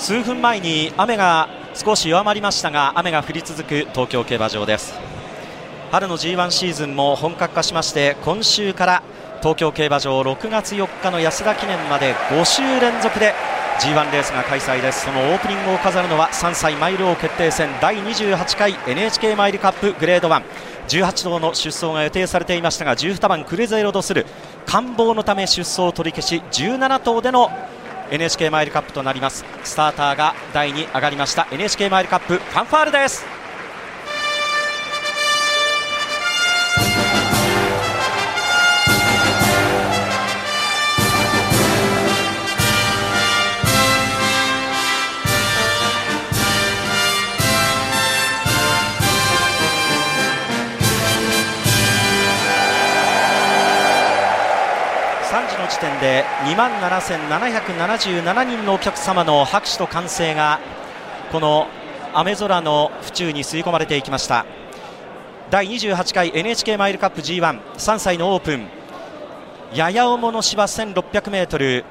数分前に雨が少し弱まりましたが雨が降り続く東京競馬場です。春の G1 シーズンも本格化しまして今週から東京競馬場6月4日の安田記念まで5週連続で G1 レースが開催です。そのオープニングを飾るのは3歳マイル王決定戦第28回 NHK マイルカップグレード1 18頭の出走が予定されていましたが12番クルゼイロドスル官房のため出走を取り消し17頭での NHK マイルカップとなります。スターターが台に上がりました。NHK マイルカップファンファールです。時点で2万7777人のお客様の拍手と歓声がこの雨空の府中に吸い込まれていきました。第28回 NHK マイルカップ G13 歳のオープン。やや重の芝 1600m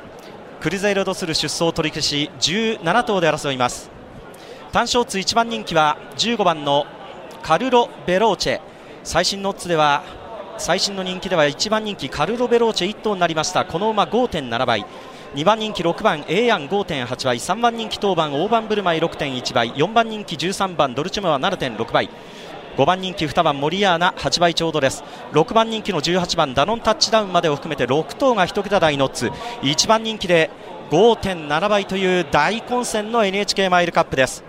クルゼイロドスル出走取り消し17頭で争います。単勝通1番人気は15番のカルロ・ベローチェ。最新のオッズでは最新の人気では1番人気カルロベローチェ1頭になりました。この馬5.7倍。2番人気6番エーヤン5.8倍。3番人気当番大盤振る舞い6.1倍。4番人気13番ドルチェモは7.6倍。5番人気2番モリアーナ8倍ちょうどです。6番人気の18番ダノンタッチダウンまでを含めて6頭が1桁台のッツ1番人気で5.7倍という大混戦の NHK マイルカップです。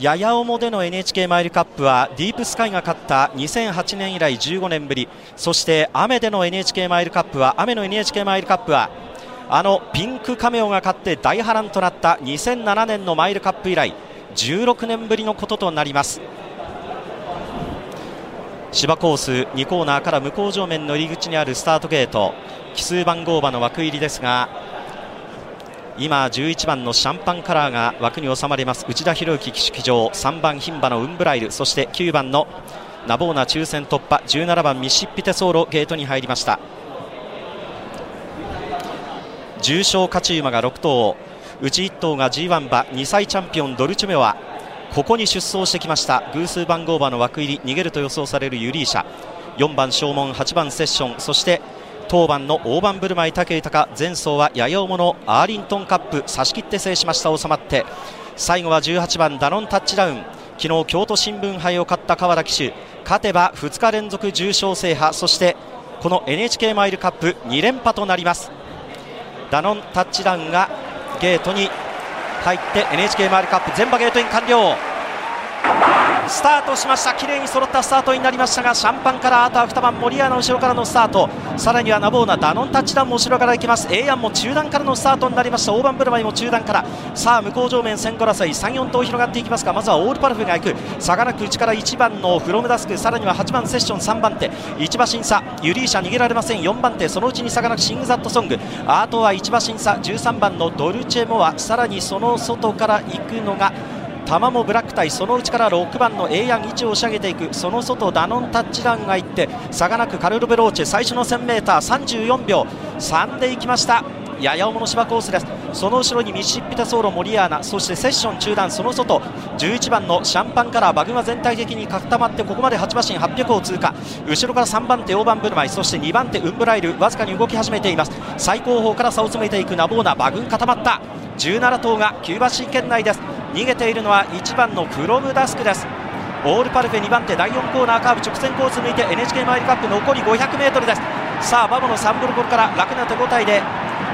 やや重での NHK マイルカップはディープスカイが勝った2008年以来15年ぶりそして雨での NHK マイルカップは雨の NHK マイルカップはあのピンクカメオが勝って大波乱となった2007年のマイルカップ以来16年ぶりのこととなります。芝コース2コーナーから向こう上面の入り口にあるスタートゲート奇数番号馬の枠入りですが今11番のシャンパンカラーが枠に収まります。内田博之騎手騎乗。3番牝馬のウンブライル。そして9番のナボーナ抽選突破。17番ミシッピテソーロ。ゲートに入りました。重賞勝ち馬が6頭。うち1頭が G1 馬。2歳チャンピオンドルチュメはここに出走してきました。偶数番号馬の枠入り。逃げると予想されるユリーシャ。4番正門8番セッション。そして当番のオオバンブルマイ武豊前走はやや重のアーリントンカップ差し切って制しました収まって。最後は18番ダノンタッチダウン。昨日京都新聞杯を勝った川田騎手勝てば2日連続重賞制覇。そしてこの NHK マイルカップ2連覇となります。ダノンタッチダウンがゲートに入って NHK マイルカップ全馬ゲートイン完了。スタートしました。綺麗に揃ったスタートになりましたがシャンパンカラーあとは2番モリアーナ後ろからのスタート。さらにはナボーナダノンタッチダウンも後ろから行きます。エイアンも中段からのスタートになりました。大盤振る舞いも中段から。さあ向こう上面先行争い34頭広がっていきますがまずはオールパルフが行く。差がなく内から1番のフロムダスク。さらには8番セッション3番手。1馬審査。ユリーシャ逃げられません。4番手。そのうちに差がなくシングザットソング。あとは1馬審査。13番のドルチェモア。さらにその外から行くのが玉もブラックタイその内から6番のエイヤン1を押し上げていく。その外ダノンタッチダウンがいって差がなくカルロベローチェ最初の 1000m34 秒。3でいきました。やや重の芝コースです。その後ろにミシシッピテソーロモリアーナ。そしてセッション中段その外11番のシャンパンカラー馬群が全体的に固まってここまで8馬身800を通過。後ろから3番手大盤振る舞い。そして2番手ウンブライルわずかに動き始めています。最後方から差を詰めていくナヴォーナ。馬群固まった。17頭がキューバシー圏内です。逃げているのは1番のフロムダスクです。オールパルフェ2番手第4コーナーカーブ直線コース抜いて NHK マイルカップ残り 500m です。さあバボのサンブルコルから楽な手応えで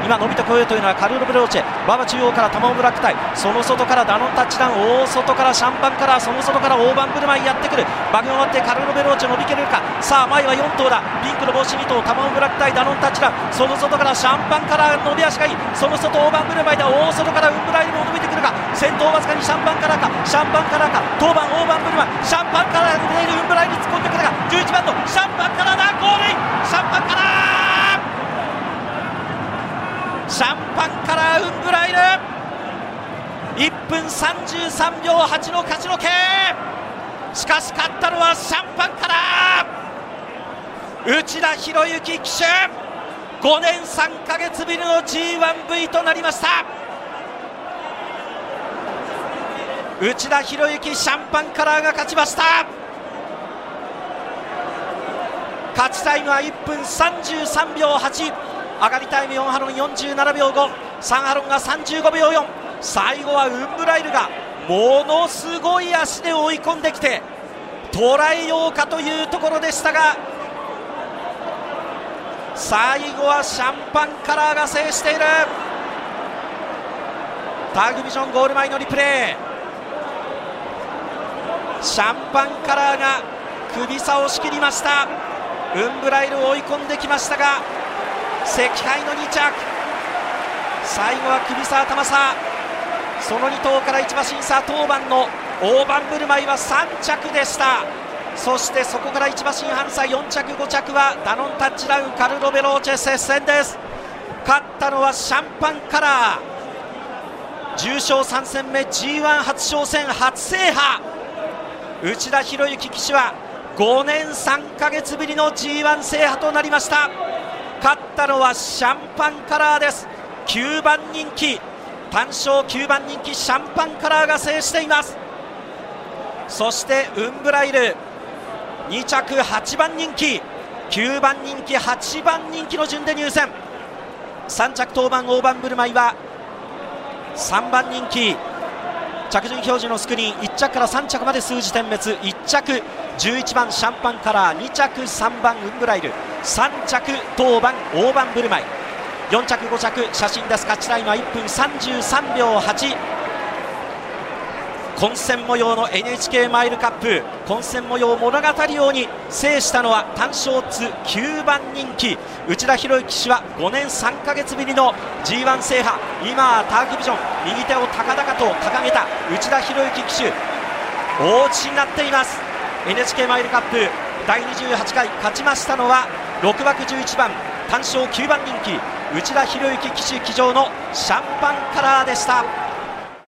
今伸びてこようというのはカルロブローチェ。馬場中央から玉尾ブラックタイ。その外からダノンタッチダウン。大外からシャンパンからその外から大盤振る舞いやってくる。馬群終わってカルロベローチェ伸びきれるか。さあ前は4頭だ。ピンクの帽子2頭玉尾ブラックタイ。ダノンタッチダウン。その外からシャンパンから伸び足がいい。その外大盤振る舞いだ。大外からウンブライルも伸びてくるか。先頭わずかにシャンパンからかシャンパンからか当番大盤振る舞いシャンパンから出ているウンブライに突っ込んでくるが11番のシャンパンからだゴールインシャンパンからシャンパンカラーウンブライル1分33秒8の勝ちのけしかし勝ったのはシャンパンカラー内田博之騎手5年3か月ぶりの G1V となりました。内田博之シャンパンカラーが勝ちました。勝ちタイムは1分33秒8上がりタイム4ハロン47秒53ハロンが35秒4最後はウンブライルがものすごい足で追い込んできて捉えようかというところでしたが最後はシャンパンカラーが制している。ターグビジョンゴール前のリプレーシャンパンカラーが首差を仕切りました。ウンブライルを追い込んできましたが赤杯の2着。最後は首差玉差。その2頭から一馬審査当番の大盤振る舞いは3着でした。そしてそこから一馬審判査4着5着はダノンタッチダウンカルロ・ベローチェ接戦です。勝ったのはシャンパンカラー。重賞3戦目 G1 初挑戦初制覇。内田博之騎手は5年3か月ぶりの G1 制覇となりました。勝ったのはシャンパンカラーです。9番人気。単勝9番人気シャンパンカラーが制しています。そしてウンブライル。2着8番人気。9番人気8番人気の順で入選3着当番大盤振る舞いは3番人気。着順表示のスクリーン1着から3着まで数字点滅。1着11番シャンパンカラー2着3番ウンブライル。3着当番大盤振る舞い。4着5着写真です。勝ちタイムは1分33秒8混戦模様の NHK マイルカップ混戦模様を物語るように制したのは単勝通9番人気。内田博之騎手は5年3か月ぶりの G1 制覇。今ターグビジョン右手を高々と掲げた内田博之騎手。大内になっています。NHK マイルカップ第28回勝ちましたのは6枠11番単勝9番人気。内田博之騎手騎乗のシャンパンカラーでした。